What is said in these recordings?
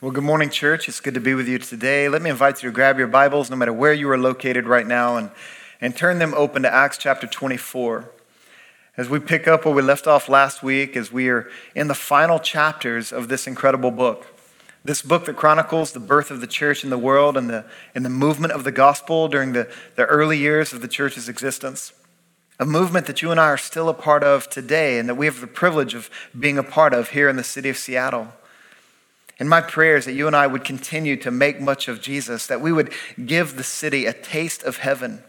Well, good morning, church. It's good to be with you today. Let me invite you to grab your Bibles, no matter where you are located right now, and, and turn them open to Acts chapter 24. As we pick up where we left off last week, as we are in the final chapters of this incredible book. This book that chronicles the birth of the church in the world and the, and the movement of the gospel during the, the early years of the church's existence. A movement that you and I are still a part of today and that we have the privilege of being a part of here in the city of Seattle. And my prayer is that you and I would continue to make much of Jesus, that we would give the city a taste of heaven.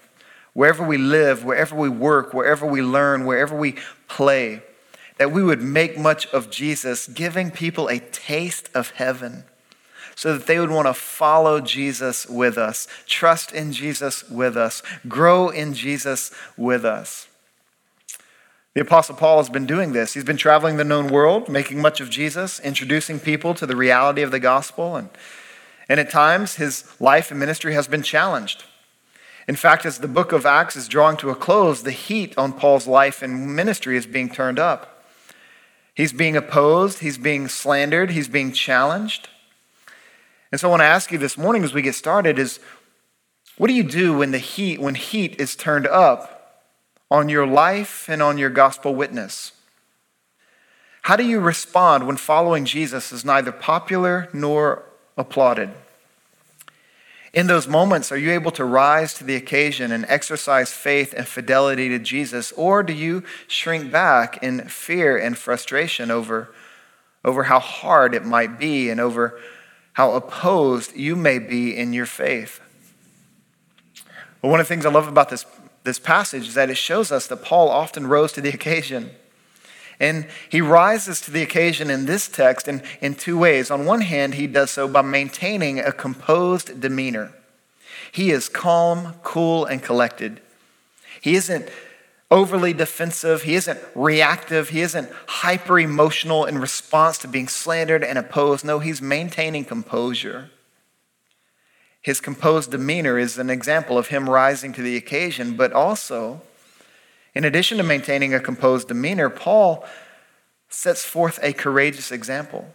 Wherever we live, wherever we work, wherever we learn, wherever we play, that we would make much of Jesus, giving people a taste of heaven so that they would want to follow Jesus with us, trust in Jesus with us, grow in Jesus with us. The Apostle Paul has been doing this. He's been traveling the known world, making much of Jesus, introducing people to the reality of the gospel, and, and at times his life and ministry has been challenged. In fact, as the book of Acts is drawing to a close, the heat on Paul's life and ministry is being turned up. He's being opposed, he's being slandered, he's being challenged. And so I want to ask you this morning as we get started is what do you do when the heat when heat is turned up on your life and on your gospel witness? How do you respond when following Jesus is neither popular nor applauded? In those moments, are you able to rise to the occasion and exercise faith and fidelity to Jesus, or do you shrink back in fear and frustration over, over how hard it might be and over how opposed you may be in your faith? Well, one of the things I love about this this passage is that it shows us that Paul often rose to the occasion. And he rises to the occasion in this text in, in two ways. On one hand, he does so by maintaining a composed demeanor. He is calm, cool, and collected. He isn't overly defensive. He isn't reactive. He isn't hyper emotional in response to being slandered and opposed. No, he's maintaining composure. His composed demeanor is an example of him rising to the occasion, but also, in addition to maintaining a composed demeanor, Paul sets forth a courageous example.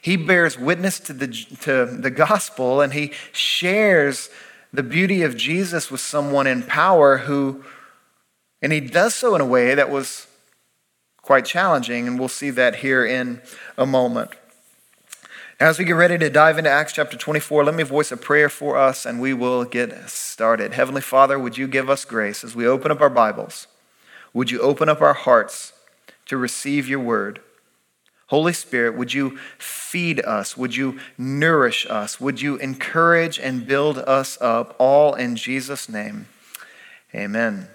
He bears witness to the, to the gospel and he shares the beauty of Jesus with someone in power who, and he does so in a way that was quite challenging, and we'll see that here in a moment. As we get ready to dive into Acts chapter 24, let me voice a prayer for us and we will get started. Heavenly Father, would you give us grace as we open up our Bibles? Would you open up our hearts to receive your word? Holy Spirit, would you feed us? Would you nourish us? Would you encourage and build us up? All in Jesus' name. Amen.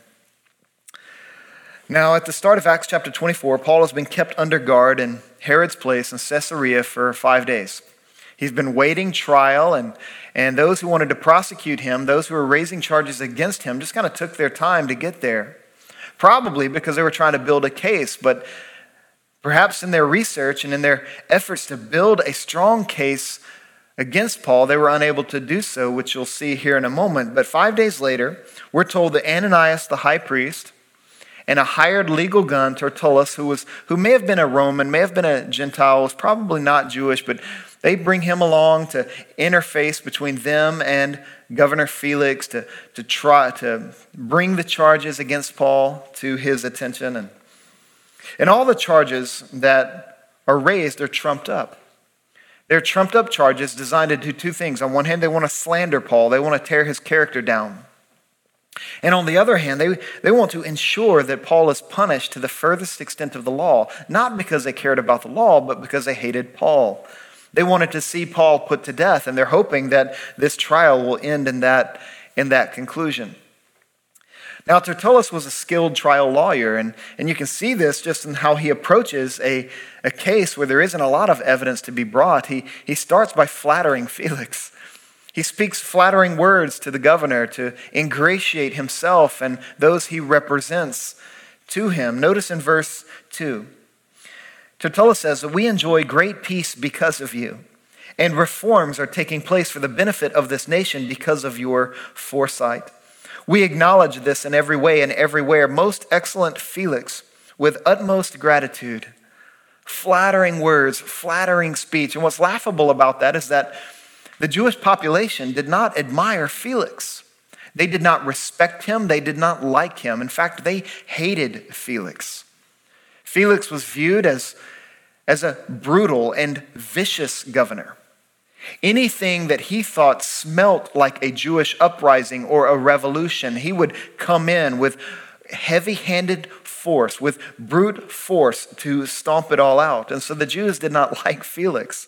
Now, at the start of Acts chapter 24, Paul has been kept under guard in Herod's place in Caesarea for five days. He's been waiting trial, and, and those who wanted to prosecute him, those who were raising charges against him, just kind of took their time to get there. Probably because they were trying to build a case, but perhaps in their research and in their efforts to build a strong case against Paul, they were unable to do so, which you'll see here in a moment. But five days later, we're told that Ananias, the high priest, and a hired legal gun, Tertullus, who, was, who may have been a Roman, may have been a Gentile, was probably not Jewish, but they bring him along to interface between them and Governor Felix to, to try to bring the charges against Paul to his attention. And, and all the charges that are raised are trumped up. They're trumped up charges designed to do two things. On one hand, they want to slander Paul, they want to tear his character down. And on the other hand, they, they want to ensure that Paul is punished to the furthest extent of the law, not because they cared about the law, but because they hated Paul. They wanted to see Paul put to death, and they're hoping that this trial will end in that, in that conclusion. Now, Tertullus was a skilled trial lawyer, and, and you can see this just in how he approaches a, a case where there isn't a lot of evidence to be brought. He, he starts by flattering Felix. He speaks flattering words to the governor to ingratiate himself and those he represents to him. Notice in verse 2, Tertullus says that we enjoy great peace because of you, and reforms are taking place for the benefit of this nation because of your foresight. We acknowledge this in every way and everywhere. Most excellent Felix, with utmost gratitude flattering words, flattering speech. And what's laughable about that is that the Jewish population did not admire Felix. They did not respect him. They did not like him. In fact, they hated Felix. Felix was viewed as, as a brutal and vicious governor. Anything that he thought smelt like a Jewish uprising or a revolution, he would come in with heavy handed force, with brute force to stomp it all out. And so the Jews did not like Felix.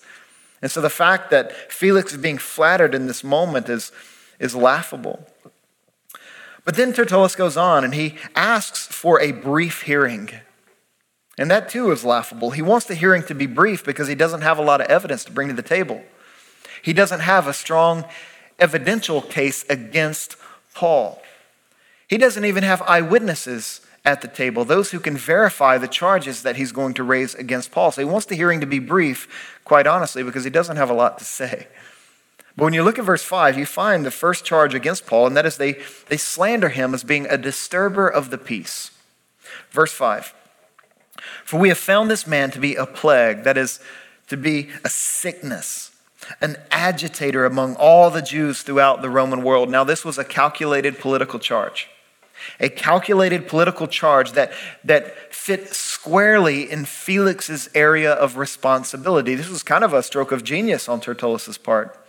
And so the fact that Felix is being flattered in this moment is, is laughable. But then Tertullus goes on and he asks for a brief hearing. And that too is laughable. He wants the hearing to be brief because he doesn't have a lot of evidence to bring to the table. He doesn't have a strong evidential case against Paul. He doesn't even have eyewitnesses at the table, those who can verify the charges that he's going to raise against Paul. So he wants the hearing to be brief, quite honestly, because he doesn't have a lot to say. But when you look at verse 5, you find the first charge against Paul, and that is they, they slander him as being a disturber of the peace. Verse 5 For we have found this man to be a plague, that is, to be a sickness an agitator among all the Jews throughout the Roman world. Now, this was a calculated political charge, a calculated political charge that, that fit squarely in Felix's area of responsibility. This was kind of a stroke of genius on Tertullus's part.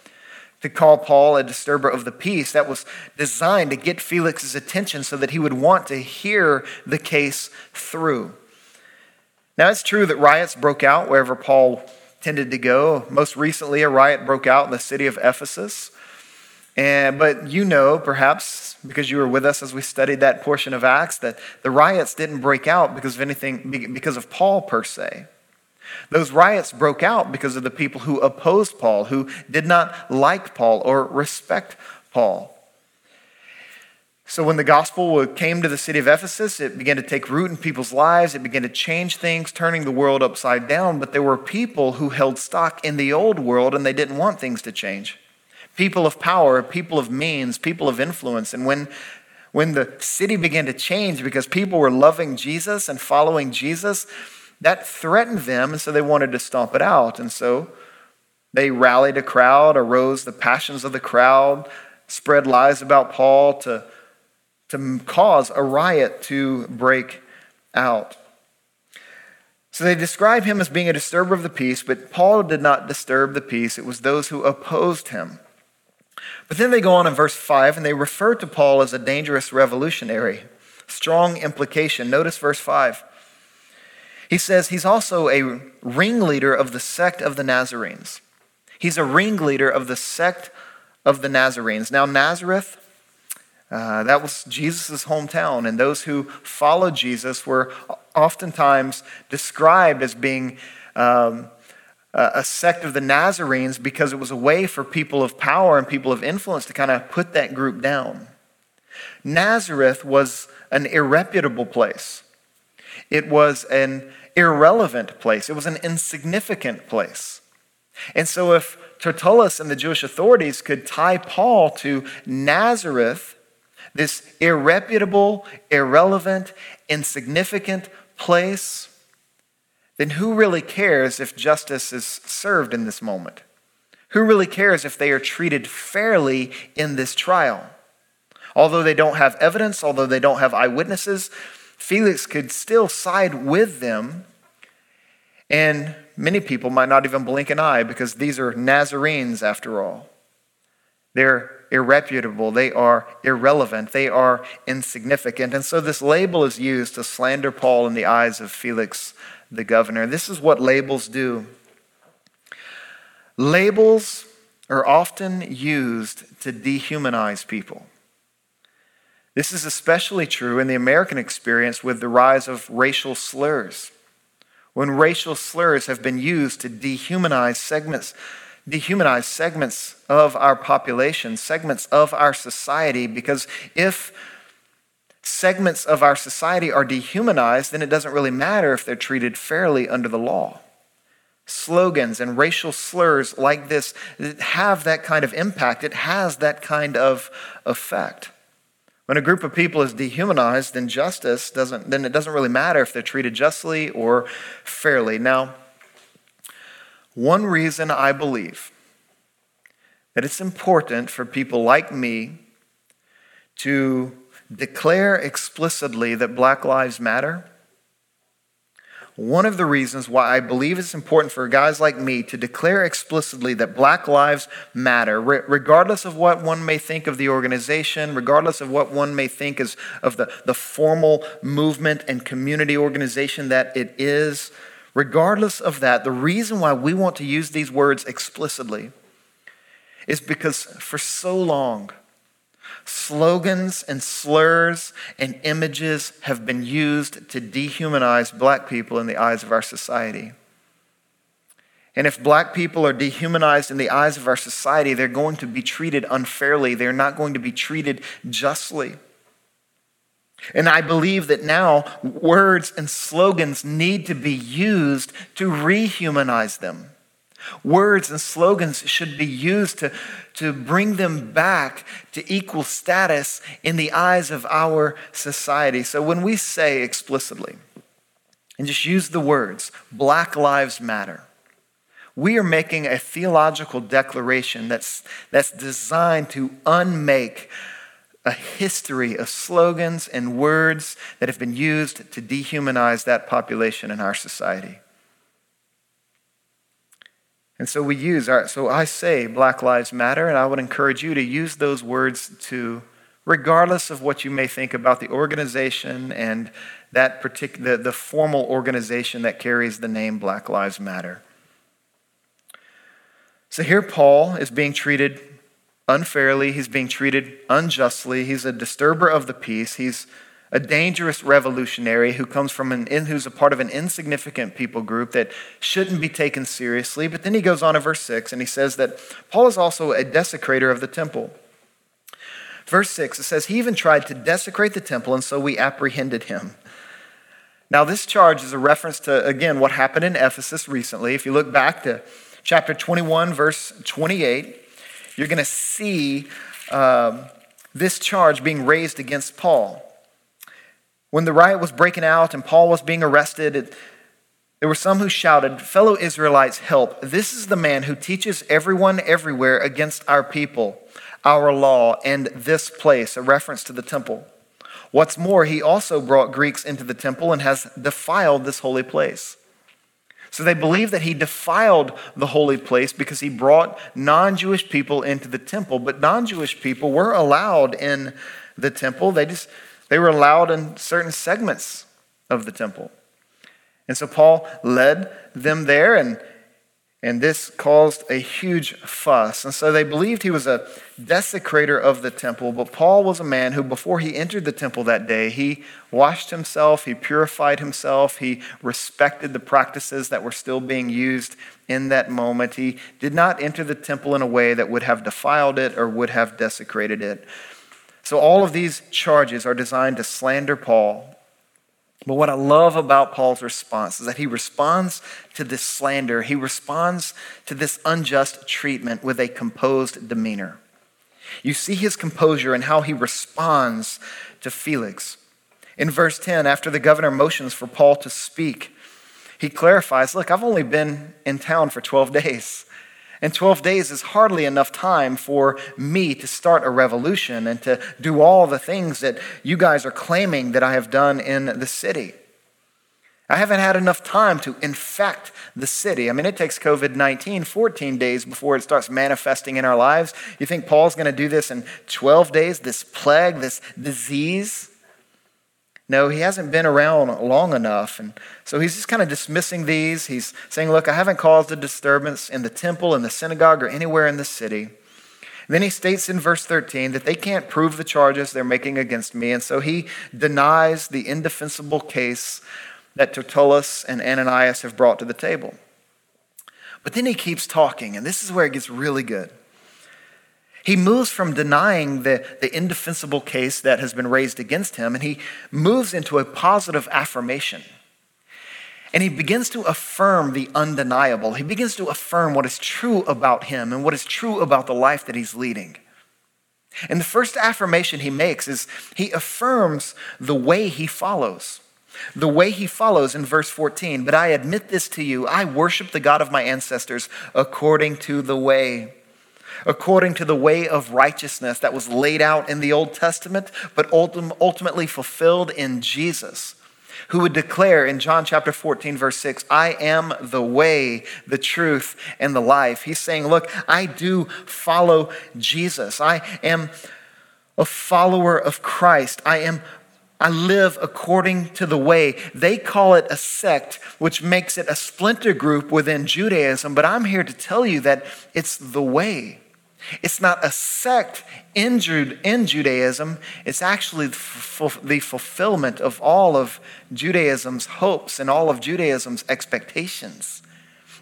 To call Paul a disturber of the peace, that was designed to get Felix's attention so that he would want to hear the case through. Now, it's true that riots broke out wherever Paul tended to go. Most recently, a riot broke out in the city of Ephesus. And, but you know, perhaps, because you were with us as we studied that portion of Acts, that the riots didn't break out because of anything, because of Paul per se. Those riots broke out because of the people who opposed Paul, who did not like Paul or respect Paul. So, when the gospel came to the city of Ephesus, it began to take root in people's lives. It began to change things, turning the world upside down. But there were people who held stock in the old world and they didn't want things to change. People of power, people of means, people of influence. And when, when the city began to change because people were loving Jesus and following Jesus, that threatened them. And so they wanted to stomp it out. And so they rallied a crowd, arose the passions of the crowd, spread lies about Paul to to cause a riot to break out. So they describe him as being a disturber of the peace, but Paul did not disturb the peace. It was those who opposed him. But then they go on in verse 5 and they refer to Paul as a dangerous revolutionary. Strong implication. Notice verse 5. He says he's also a ringleader of the sect of the Nazarenes. He's a ringleader of the sect of the Nazarenes. Now, Nazareth uh, that was Jesus' hometown, and those who followed Jesus were oftentimes described as being um, a sect of the Nazarenes because it was a way for people of power and people of influence to kind of put that group down. Nazareth was an irreputable place, it was an irrelevant place, it was an insignificant place. And so, if Tertullus and the Jewish authorities could tie Paul to Nazareth, this irreputable, irrelevant, insignificant place, then who really cares if justice is served in this moment? Who really cares if they are treated fairly in this trial? Although they don't have evidence, although they don't have eyewitnesses, Felix could still side with them. And many people might not even blink an eye because these are Nazarenes after all. They're irreputable, they are irrelevant, they are insignificant. And so this label is used to slander Paul in the eyes of Felix the governor. This is what labels do. Labels are often used to dehumanize people. This is especially true in the American experience with the rise of racial slurs. When racial slurs have been used to dehumanize segments dehumanize segments of our population, segments of our society, because if segments of our society are dehumanized, then it doesn't really matter if they're treated fairly under the law. Slogans and racial slurs like this have that kind of impact, it has that kind of effect. When a group of people is dehumanized, then justice doesn't, then it doesn't really matter if they're treated justly or fairly. Now, one reason I believe that it's important for people like me to declare explicitly that Black Lives Matter. One of the reasons why I believe it's important for guys like me to declare explicitly that black lives matter, regardless of what one may think of the organization, regardless of what one may think is of the, the formal movement and community organization that it is, regardless of that, the reason why we want to use these words explicitly is because for so long, Slogans and slurs and images have been used to dehumanize black people in the eyes of our society. And if black people are dehumanized in the eyes of our society, they're going to be treated unfairly. They're not going to be treated justly. And I believe that now words and slogans need to be used to rehumanize them. Words and slogans should be used to, to bring them back to equal status in the eyes of our society. So when we say explicitly, and just use the words, Black Lives Matter, we are making a theological declaration that's, that's designed to unmake a history of slogans and words that have been used to dehumanize that population in our society. And so we use our, so I say Black Lives Matter, and I would encourage you to use those words to, regardless of what you may think about the organization and that particular, the, the formal organization that carries the name Black Lives Matter. So here Paul is being treated unfairly, he's being treated unjustly, he's a disturber of the peace, he's a dangerous revolutionary who comes from an in, who's a part of an insignificant people group that shouldn't be taken seriously. But then he goes on in verse 6 and he says that Paul is also a desecrator of the temple. Verse 6, it says, He even tried to desecrate the temple, and so we apprehended him. Now, this charge is a reference to, again, what happened in Ephesus recently. If you look back to chapter 21, verse 28, you're going to see um, this charge being raised against Paul. When the riot was breaking out and Paul was being arrested, it, there were some who shouted, Fellow Israelites, help. This is the man who teaches everyone everywhere against our people, our law, and this place, a reference to the temple. What's more, he also brought Greeks into the temple and has defiled this holy place. So they believe that he defiled the holy place because he brought non Jewish people into the temple. But non Jewish people were allowed in the temple. They just they were allowed in certain segments of the temple. And so Paul led them there, and, and this caused a huge fuss. And so they believed he was a desecrator of the temple, but Paul was a man who, before he entered the temple that day, he washed himself, he purified himself, he respected the practices that were still being used in that moment. He did not enter the temple in a way that would have defiled it or would have desecrated it. So, all of these charges are designed to slander Paul. But what I love about Paul's response is that he responds to this slander, he responds to this unjust treatment with a composed demeanor. You see his composure and how he responds to Felix. In verse 10, after the governor motions for Paul to speak, he clarifies Look, I've only been in town for 12 days. And 12 days is hardly enough time for me to start a revolution and to do all the things that you guys are claiming that I have done in the city. I haven't had enough time to infect the city. I mean, it takes COVID 19 14 days before it starts manifesting in our lives. You think Paul's going to do this in 12 days, this plague, this disease? No, he hasn't been around long enough. And so he's just kind of dismissing these. He's saying, Look, I haven't caused a disturbance in the temple, in the synagogue, or anywhere in the city. And then he states in verse 13 that they can't prove the charges they're making against me. And so he denies the indefensible case that Tertullus and Ananias have brought to the table. But then he keeps talking, and this is where it gets really good. He moves from denying the, the indefensible case that has been raised against him, and he moves into a positive affirmation. And he begins to affirm the undeniable. He begins to affirm what is true about him and what is true about the life that he's leading. And the first affirmation he makes is he affirms the way he follows. The way he follows in verse 14, but I admit this to you, I worship the God of my ancestors according to the way according to the way of righteousness that was laid out in the Old Testament, but ultimately fulfilled in Jesus, who would declare in John chapter 14, verse 6, I am the way, the truth, and the life. He's saying, Look, I do follow Jesus. I am a follower of Christ. I am I live according to the way. They call it a sect, which makes it a splinter group within Judaism, but I'm here to tell you that it's the way. It's not a sect in, Judaism, it's actually the fulfillment of all of Judaism's hopes and all of Judaism's expectations.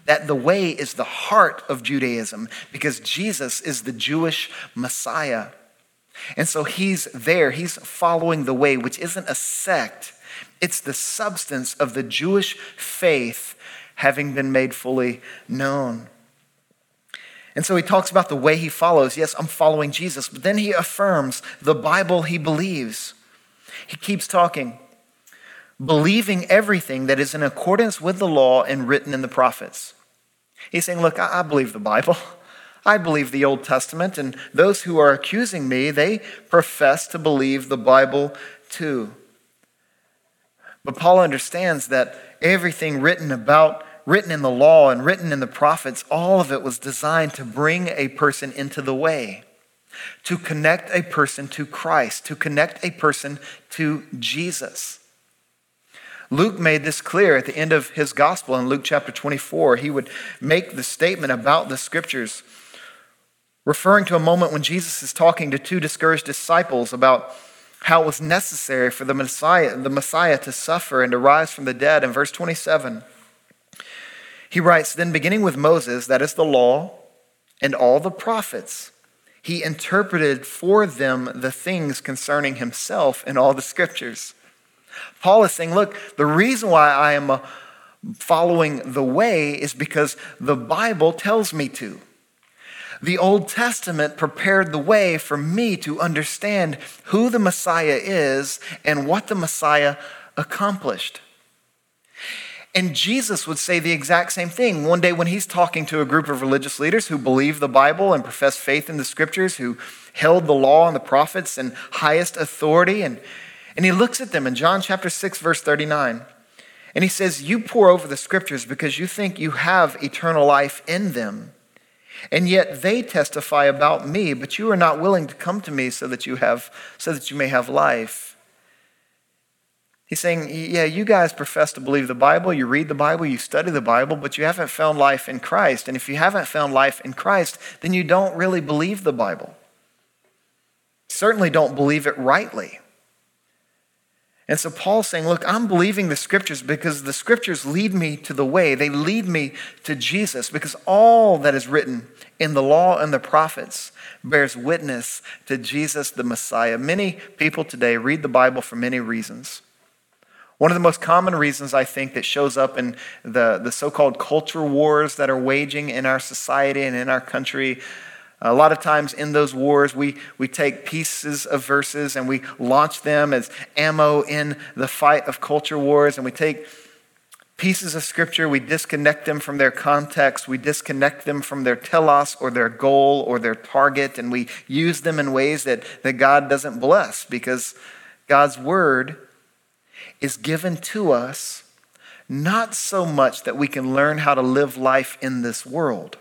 That the way is the heart of Judaism because Jesus is the Jewish Messiah. And so he's there, he's following the way, which isn't a sect, it's the substance of the Jewish faith having been made fully known. And so he talks about the way he follows. Yes, I'm following Jesus. But then he affirms the Bible he believes. He keeps talking, believing everything that is in accordance with the law and written in the prophets. He's saying, Look, I, believe the Bible. I believe the Old Testament, and those who are accusing me, they profess to believe the Bible too. But Paul understands that everything written about, written in the law and written in the prophets, all of it was designed to bring a person into the way, to connect a person to Christ, to connect a person to Jesus. Luke made this clear at the end of his gospel in Luke chapter 24. He would make the statement about the scriptures referring to a moment when Jesus is talking to two discouraged disciples about how it was necessary for the Messiah, the Messiah to suffer and to rise from the dead. In verse 27, he writes, Then beginning with Moses, that is the law, and all the prophets, he interpreted for them the things concerning himself in all the scriptures. Paul is saying, Look, the reason why I am uh, following the way is because the Bible tells me to. The Old Testament prepared the way for me to understand who the Messiah is and what the Messiah accomplished. And Jesus would say the exact same thing. One day, when he's talking to a group of religious leaders who believe the Bible and profess faith in the scriptures, who held the law and the prophets in highest authority, and, and he looks at them in John chapter 6, verse 39, and he says, You pour over the scriptures because you think you have eternal life in them. And yet they testify about me, but you are not willing to come to me so that you have so that you may have life. He's saying, yeah, you guys profess to believe the Bible, you read the Bible, you study the Bible, but you haven't found life in Christ. And if you haven't found life in Christ, then you don't really believe the Bible. Certainly don't believe it rightly. And so Paul's saying, Look, I'm believing the scriptures because the scriptures lead me to the way. They lead me to Jesus because all that is written in the law and the prophets bears witness to Jesus the Messiah. Many people today read the Bible for many reasons. One of the most common reasons I think that shows up in the, the so called culture wars that are waging in our society and in our country a lot of times in those wars, we, we take pieces of verses and we launch them as ammo in the fight of culture wars, and we take pieces of scripture, we disconnect them from their context, we disconnect them from their telos or their goal or their target, and we use them in ways that, that God doesn't bless because God's word is given to us not so much that we can learn how to live life in this world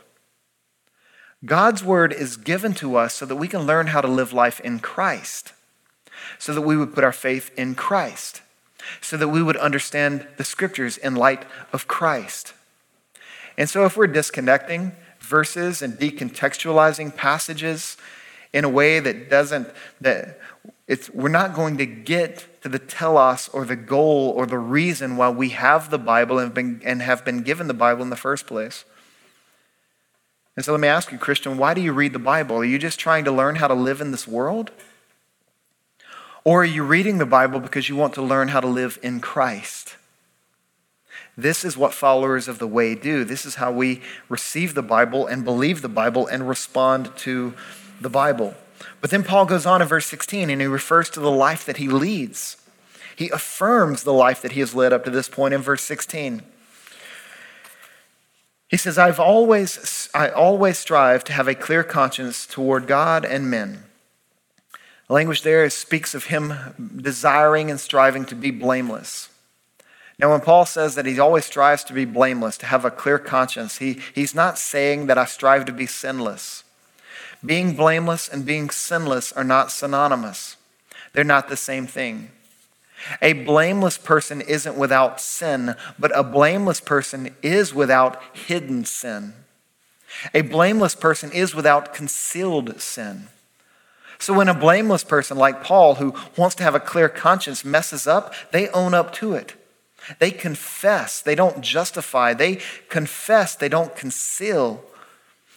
God's word is given to us so that we can learn how to live life in Christ, so that we would put our faith in Christ, so that we would understand the scriptures in light of Christ. And so if we're disconnecting verses and decontextualizing passages in a way that doesn't, that it's, we're not going to get to the telos or the goal or the reason why we have the Bible and have been, and have been given the Bible in the first place. And so let me ask you, Christian, why do you read the Bible? Are you just trying to learn how to live in this world? Or are you reading the Bible because you want to learn how to live in Christ? This is what followers of the way do. This is how we receive the Bible and believe the Bible and respond to the Bible. But then Paul goes on in verse 16 and he refers to the life that he leads. he affirms the life that he has led up to this point in verse 16. He says, I've always, I always strive to have a clear conscience toward God and men. The language there speaks of him desiring and striving to be blameless. Now, when Paul says that he always strives to be blameless, to have a clear conscience, he, he's not saying that I strive to be sinless. Being blameless and being sinless are not synonymous, they're not the same thing. A blameless person isn't without sin, but a blameless person is without hidden sin. A blameless person is without concealed sin. So when a blameless person like Paul, who wants to have a clear conscience, messes up, they own up to it. They confess, they don't justify, they confess, they don't conceal.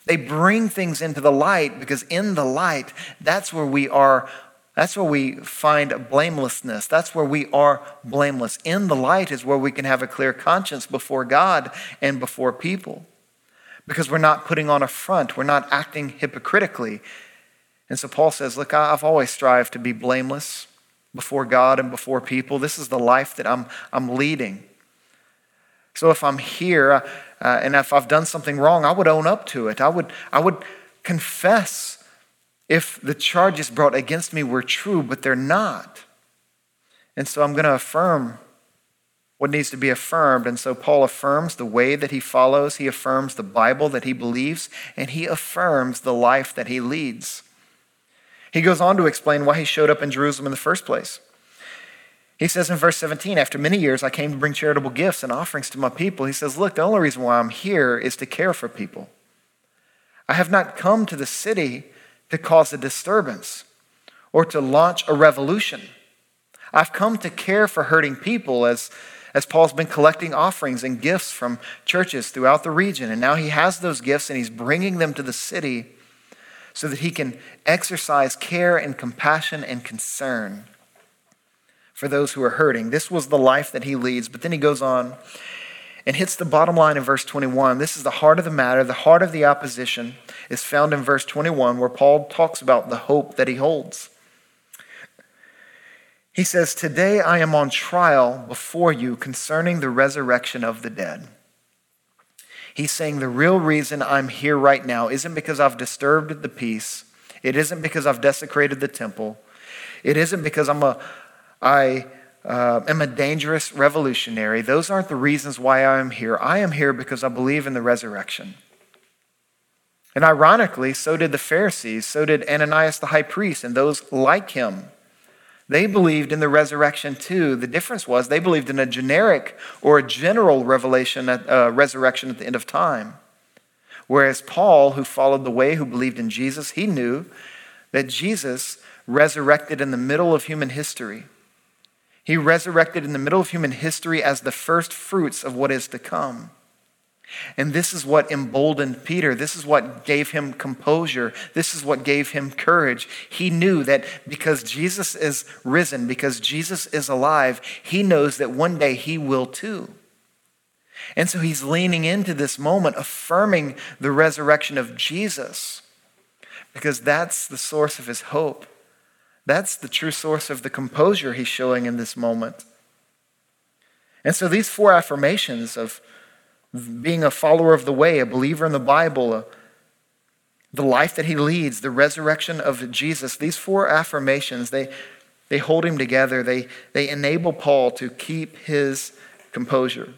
They bring things into the light because in the light, that's where we are, that's where we find blamelessness. That's where we are blameless. In the light is where we can have a clear conscience before God and before people because we're not putting on a front, we're not acting hypocritically. And so Paul says, Look, I've always strived to be blameless before God and before people. This is the life that I'm, I'm leading. So if I'm here uh, and if I've done something wrong, I would own up to it. I would, I would confess if the charges brought against me were true, but they're not. And so I'm going to affirm what needs to be affirmed. And so Paul affirms the way that he follows, he affirms the Bible that he believes, and he affirms the life that he leads. He goes on to explain why he showed up in Jerusalem in the first place. He says in verse 17, after many years, I came to bring charitable gifts and offerings to my people. He says, Look, the only reason why I'm here is to care for people. I have not come to the city to cause a disturbance or to launch a revolution. I've come to care for hurting people as, as Paul's been collecting offerings and gifts from churches throughout the region. And now he has those gifts and he's bringing them to the city so that he can exercise care and compassion and concern for those who are hurting. This was the life that he leads. But then he goes on and hits the bottom line in verse 21. This is the heart of the matter. The heart of the opposition is found in verse 21, where Paul talks about the hope that he holds. He says, Today I am on trial before you concerning the resurrection of the dead. He's saying the real reason I'm here right now isn't because I've disturbed the peace. It isn't because I've desecrated the temple. It isn't because I'm a, I uh, am a dangerous revolutionary. Those aren't the reasons why I am here. I am here because I believe in the resurrection. And ironically, so did the Pharisees, so did Ananias the high priest, and those like him. They believed in the resurrection too. The difference was they believed in a generic or a general revelation at, uh, resurrection at the end of time. Whereas Paul, who followed the way, who believed in Jesus, he knew that Jesus resurrected in the middle of human history. He resurrected in the middle of human history as the first fruits of what is to come. And this is what emboldened Peter. This is what gave him composure. This is what gave him courage. He knew that because Jesus is risen, because Jesus is alive, he knows that one day he will too. And so he's leaning into this moment, affirming the resurrection of Jesus, because that's the source of his hope. That's the true source of the composure he's showing in this moment. And so these four affirmations of being a follower of the way, a believer in the Bible, the life that he leads, the resurrection of Jesus, these four affirmations, they, they hold him together. They, they enable Paul to keep his composure.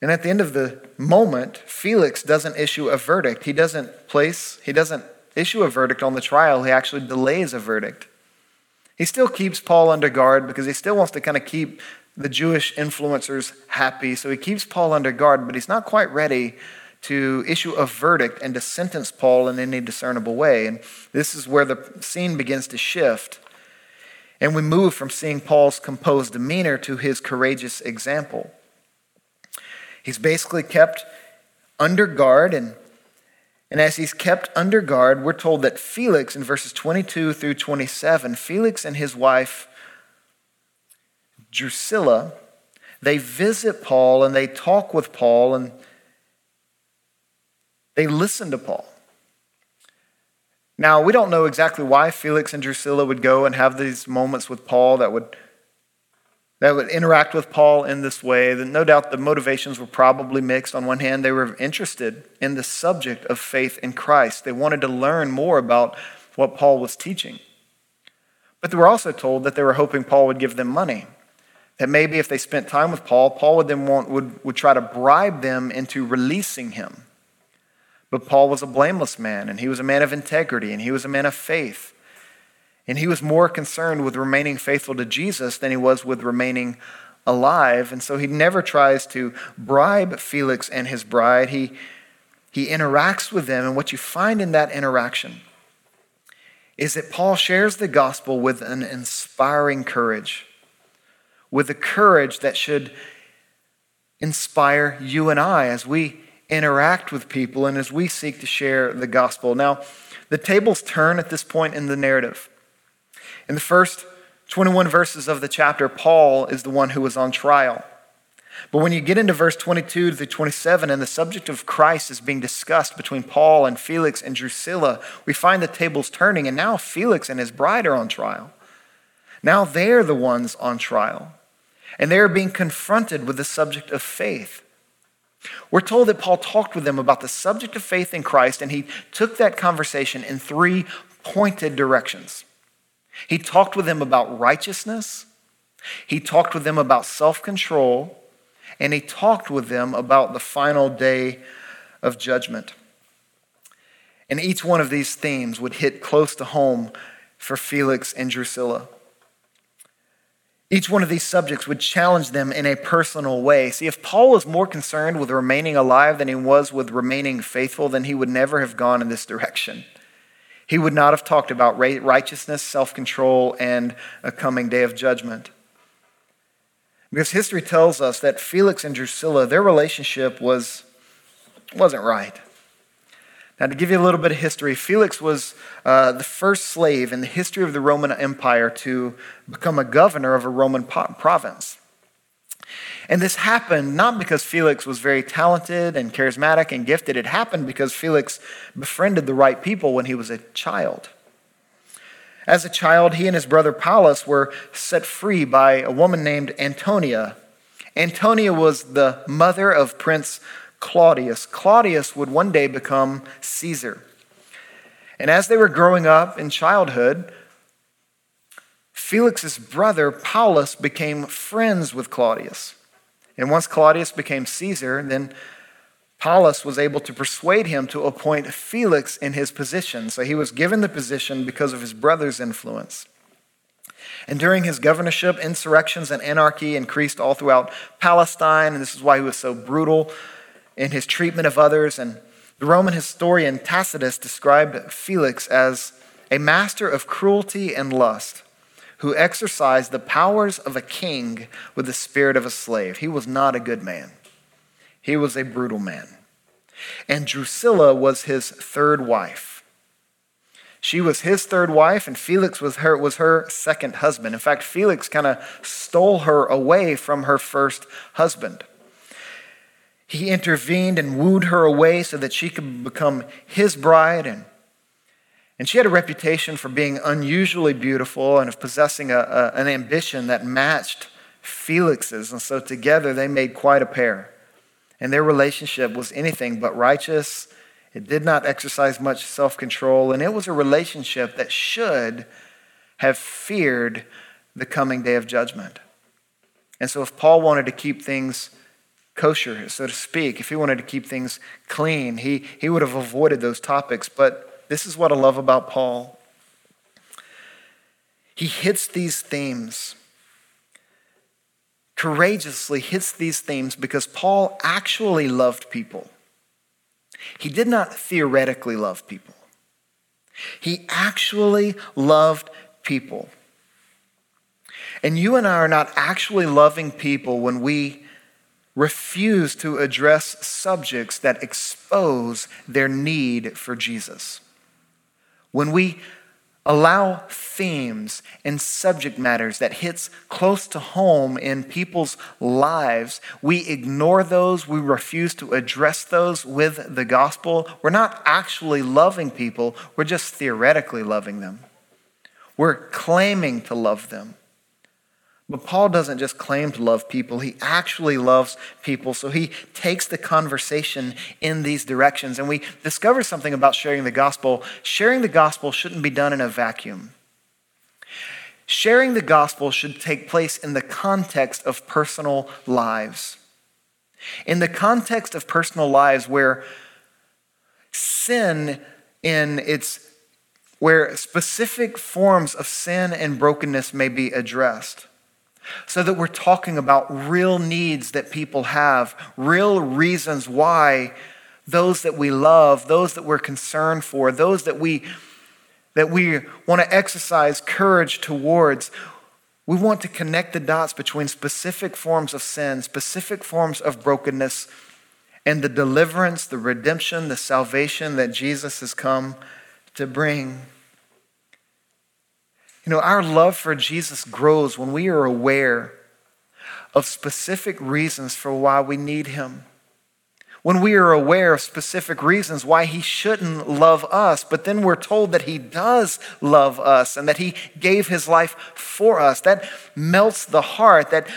And at the end of the moment, Felix doesn't issue a verdict. He doesn't place, he doesn't issue a verdict on the trial. He actually delays a verdict. He still keeps Paul under guard because he still wants to kind of keep the Jewish influencers happy. So he keeps Paul under guard, but he's not quite ready to issue a verdict and to sentence Paul in any discernible way. And this is where the scene begins to shift. And we move from seeing Paul's composed demeanor to his courageous example. He's basically kept under guard, and, and as he's kept under guard, we're told that Felix, in verses 22 through 27, Felix and his wife Drusilla, they visit Paul and they talk with Paul and they listen to Paul. Now, we don't know exactly why Felix and Drusilla would go and have these moments with Paul that would that would interact with Paul in this way. No doubt the motivations were probably mixed. On one hand, they were interested in the subject of faith in Christ. They wanted to learn more about what Paul was teaching. But they were also told that they were hoping Paul would give them money. That maybe if they spent time with Paul, Paul would then want, would, would try to bribe them into releasing him. But Paul was a blameless man, and he was a man of integrity, and he was a man of faith. And he was more concerned with remaining faithful to Jesus than he was with remaining alive. And so he never tries to bribe Felix and his bride. He, he interacts with them. And what you find in that interaction is that Paul shares the gospel with an inspiring courage, with a courage that should inspire you and I as we interact with people and as we seek to share the gospel. Now, the tables turn at this point in the narrative. In the first 21 verses of the chapter, Paul is the one who was on trial. But when you get into verse 22 to 27 and the subject of Christ is being discussed between Paul and Felix and Drusilla, we find the tables turning, and now Felix and his bride are on trial. Now they're the ones on trial, and they're being confronted with the subject of faith. We're told that Paul talked with them about the subject of faith in Christ, and he took that conversation in three pointed directions. He talked with them about righteousness, he talked with them about self control, and he talked with them about the final day of judgment. And each one of these themes would hit close to home for Felix and Drusilla. Each one of these subjects would challenge them in a personal way. See, if Paul was more concerned with remaining alive than he was with remaining faithful, then he would never have gone in this direction he would not have talked about righteousness, self control, and a coming day of judgment. Because history tells us that Felix and Drusilla, their relationship was, wasn't right. Now, to give you a little bit of history, Felix was uh, the first slave in the history of the Roman Empire to become a governor of a Roman province. And this happened not because Felix was very talented and charismatic and gifted. It happened because Felix befriended the right people when he was a child. As a child, he and his brother Paulus were set free by a woman named Antonia. Antonia was the mother of Prince Claudius. Claudius would one day become Caesar. And as they were growing up in childhood, Felix's brother Paulus became friends with Claudius. And once Claudius became Caesar, then Paulus was able to persuade him to appoint Felix in his position. So he was given the position because of his brother's influence. And during his governorship, insurrections and anarchy increased all throughout Palestine, and this is why he was so brutal in his treatment of others. And the Roman historian Tacitus described Felix as a master of cruelty and lust who exercised the powers of a king with the spirit of a slave. He was not a good man, he was a brutal man. And Drusilla was his third wife. She was his third wife, and Felix was her, was her second husband. In fact, Felix kind of stole her away from her first husband. He intervened and wooed her away so that she could become his bride and and she had a reputation for being unusually beautiful and of possessing a, a, an ambition that matched Felix's. And so together they made quite a pair. And their relationship was anything but righteous. It did not exercise much self control. And it was a relationship that should have feared the coming day of judgment. And so, if Paul wanted to keep things kosher, so to speak, if he wanted to keep things clean, he, he would have avoided those topics. But this is what I love about Paul. He hits these themes, courageously hits these themes because Paul actually loved people. He did not theoretically love people, he actually loved people. And you and I are not actually loving people when we refuse to address subjects that expose their need for Jesus when we allow themes and subject matters that hits close to home in people's lives we ignore those we refuse to address those with the gospel. We're not actually loving people we're just theoretically loving them. We're claiming to love them but Paul doesn't just claim to love people, he actually loves people. So he takes the conversation in these directions. And we discover something about sharing the gospel. Sharing the gospel shouldn't be done in a vacuum. Sharing the gospel should take place in the context of personal lives. In the context of personal lives where sin in its where specific forms of sin and brokenness may be addressed so that we're talking about real needs that people have, real reasons why those that we love, those that we're concerned for, those that we that we want to exercise courage towards. We want to connect the dots between specific forms of sin, specific forms of brokenness, and the deliverance, the redemption, the salvation that Jesus has come to bring. You know, our love for Jesus grows when we are aware of specific reasons for why we need him. When we are aware of specific reasons why he shouldn't love us, but then we're told that he does love us and that he gave his life for us, that melts the heart, that,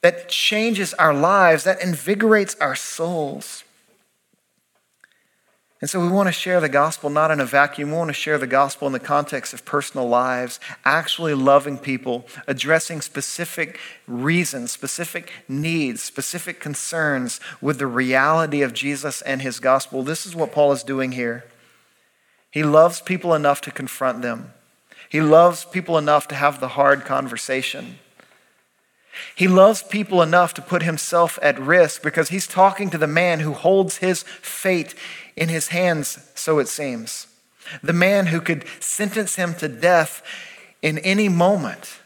that changes our lives, that invigorates our souls. And so we want to share the gospel not in a vacuum. We want to share the gospel in the context of personal lives, actually loving people, addressing specific reasons, specific needs, specific concerns with the reality of Jesus and his gospel. This is what Paul is doing here. He loves people enough to confront them, he loves people enough to have the hard conversation. He loves people enough to put himself at risk because he's talking to the man who holds his fate in his hands, so it seems. The man who could sentence him to death in any moment.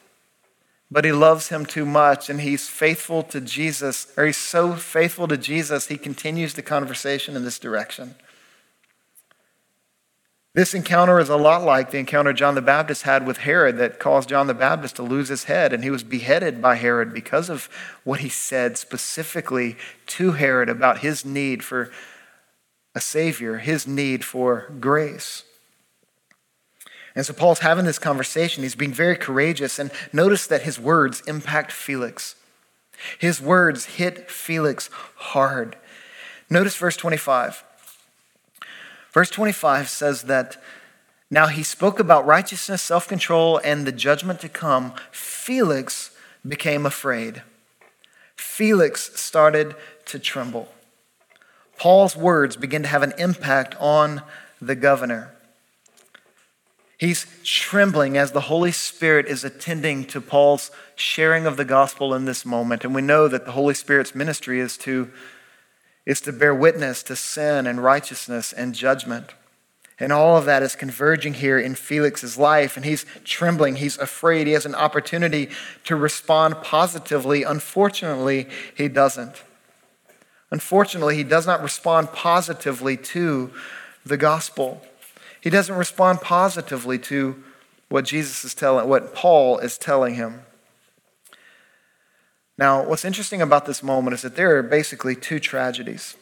But he loves him too much and he's faithful to Jesus, or he's so faithful to Jesus, he continues the conversation in this direction. This encounter is a lot like the encounter John the Baptist had with Herod that caused John the Baptist to lose his head, and he was beheaded by Herod because of what he said specifically to Herod about his need for a Savior, his need for grace. And so Paul's having this conversation. He's being very courageous, and notice that his words impact Felix. His words hit Felix hard. Notice verse 25. Verse 25 says that now he spoke about righteousness, self control, and the judgment to come. Felix became afraid. Felix started to tremble. Paul's words begin to have an impact on the governor. He's trembling as the Holy Spirit is attending to Paul's sharing of the gospel in this moment. And we know that the Holy Spirit's ministry is to is to bear witness to sin and righteousness and judgment. And all of that is converging here in Felix's life, and he's trembling. He's afraid. He has an opportunity to respond positively. Unfortunately, he doesn't. Unfortunately, he does not respond positively to the gospel. He doesn't respond positively to what Jesus is telling, what Paul is telling him. Now, what's interesting about this moment is that there are basically two tragedies.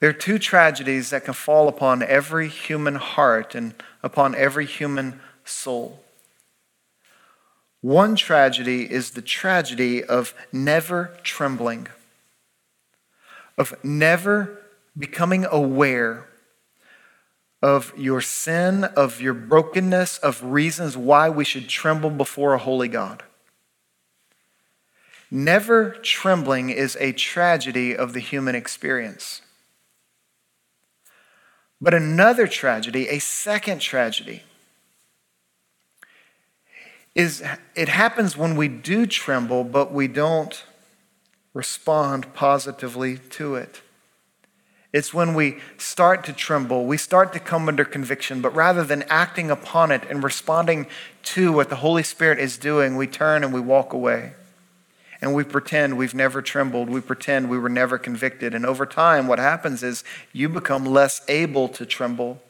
There are two tragedies that can fall upon every human heart and upon every human soul. One tragedy is the tragedy of never trembling, of never becoming aware of your sin, of your brokenness, of reasons why we should tremble before a holy God. Never trembling is a tragedy of the human experience. But another tragedy, a second tragedy, is it happens when we do tremble, but we don't respond positively to it. It's when we start to tremble, we start to come under conviction, but rather than acting upon it and responding to what the Holy Spirit is doing, we turn and we walk away and we pretend we've never trembled. We pretend we were never convicted. And over time, what happens is you become less able to tremble.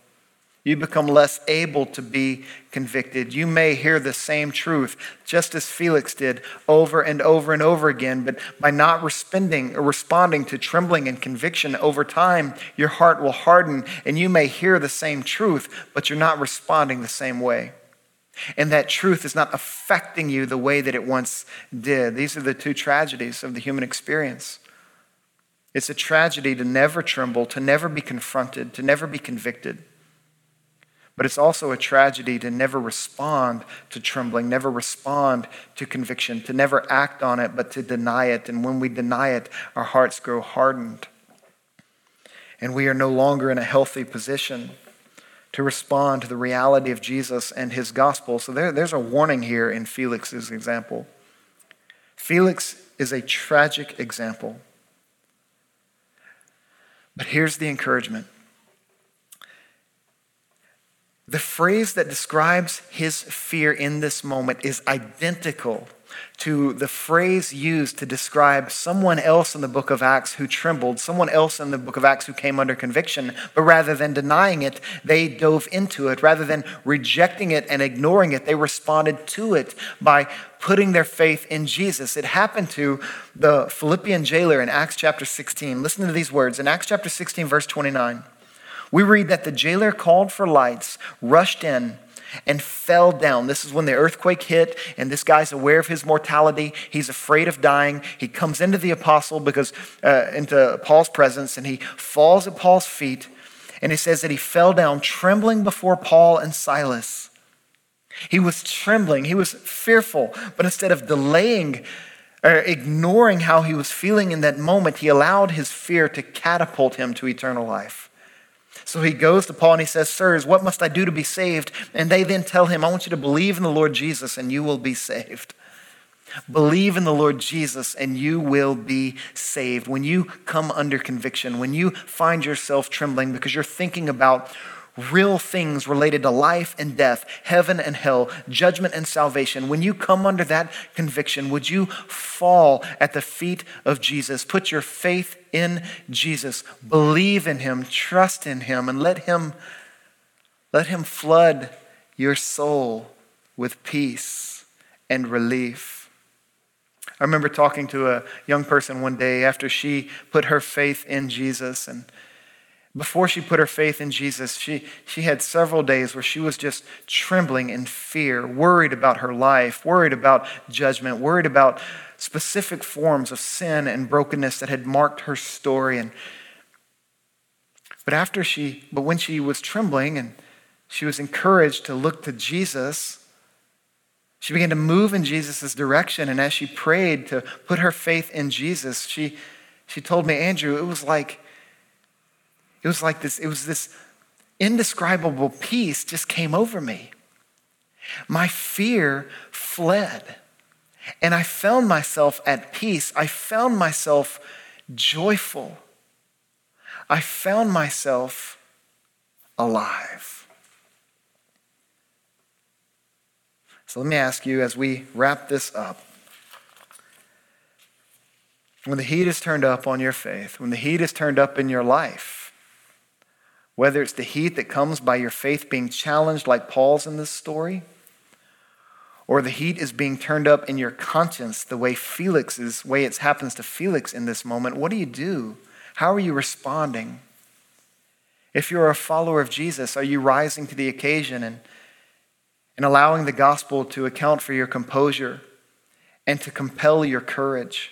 You become less able to be convicted. You may hear the same truth, just as Felix did, over and over and over again, but by not responding responding to trembling and conviction over time, your heart will harden, and you may hear the same truth, but you're not responding the same way. And that truth is not affecting you the way that it once did. These are the two tragedies of the human experience. It's a tragedy to never tremble, to never be confronted, to never be convicted. But it's also a tragedy to never respond to trembling, never respond to conviction, to never act on it, but to deny it. And when we deny it, our hearts grow hardened. And we are no longer in a healthy position to respond to the reality of Jesus and his gospel. So there, there's a warning here in Felix's example. Felix is a tragic example. But here's the encouragement the phrase that describes his fear in this moment is identical to the phrase used to describe someone else in the book of Acts who trembled, someone else in the book of Acts who came under conviction, but rather than denying it, they dove into it. Rather than rejecting it and ignoring it, they responded to it by putting their faith in Jesus. It happened to the Philippian jailer in Acts chapter 16. Listen to these words in Acts chapter 16, verse 29 we read that the jailer called for lights, rushed in, and fell down. This is when the earthquake hit, and this guy's aware of his mortality. He's afraid of dying. He comes into the apostle because uh, into Paul's presence, and he falls at Paul's feet. And he says that he fell down, trembling before Paul and Silas. He was trembling. He was fearful, but instead of delaying or ignoring how he was feeling in that moment, he allowed his fear to catapult him to eternal life. So he goes to Paul and he says, Sirs, what must I do to be saved? And they then tell him, I want you to believe in the Lord Jesus and you will be saved. Believe in the Lord Jesus and you will be saved. When you come under conviction, when you find yourself trembling because you're thinking about real things related to life and death, heaven and hell, judgment and salvation, when you come under that conviction, would you fall at the feet of Jesus? Put your faith in Jesus. Believe in him, trust in him, and let him let him flood your soul with peace and relief. I remember talking to a young person one day after she put her faith in Jesus and before she put her faith in Jesus, she, she had several days where she was just trembling in fear, worried about her life, worried about judgment, worried about specific forms of sin and brokenness that had marked her story. And, but after she, but when she was trembling and she was encouraged to look to Jesus, she began to move in Jesus' direction. And as she prayed to put her faith in Jesus, she, she told me, Andrew, it was like it was like this, it was this indescribable peace just came over me. My fear fled. And I found myself at peace. I found myself joyful. I found myself alive. So let me ask you as we wrap this up when the heat is turned up on your faith, when the heat is turned up in your life, whether it's the heat that comes by your faith being challenged, like Paul's in this story, or the heat is being turned up in your conscience, the way Felix's way it happens to Felix in this moment, what do you do? How are you responding? If you're a follower of Jesus, are you rising to the occasion and, and allowing the gospel to account for your composure and to compel your courage?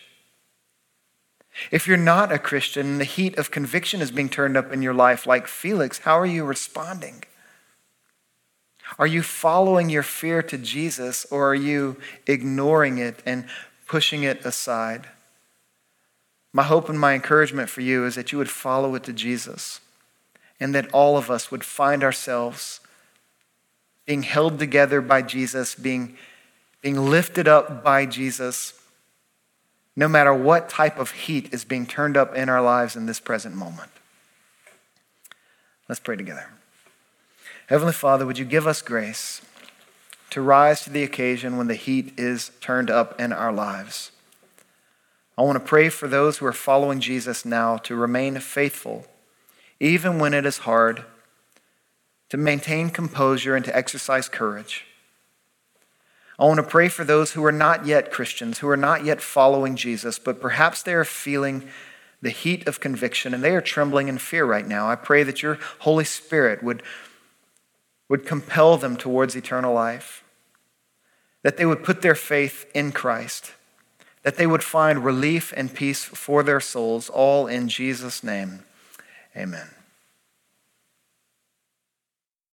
If you're not a Christian, the heat of conviction is being turned up in your life like Felix, how are you responding? Are you following your fear to Jesus or are you ignoring it and pushing it aside? My hope and my encouragement for you is that you would follow it to Jesus and that all of us would find ourselves being held together by Jesus, being, being lifted up by Jesus no matter what type of heat is being turned up in our lives in this present moment. Let's pray together. Heavenly Father, would you give us grace to rise to the occasion when the heat is turned up in our lives? I want to pray for those who are following Jesus now to remain faithful, even when it is hard, to maintain composure and to exercise courage. I want to pray for those who are not yet Christians, who are not yet following Jesus, but perhaps they are feeling the heat of conviction and they are trembling in fear right now. I pray that your Holy Spirit would, would compel them towards eternal life, that they would put their faith in Christ, that they would find relief and peace for their souls, all in Jesus' name. Amen.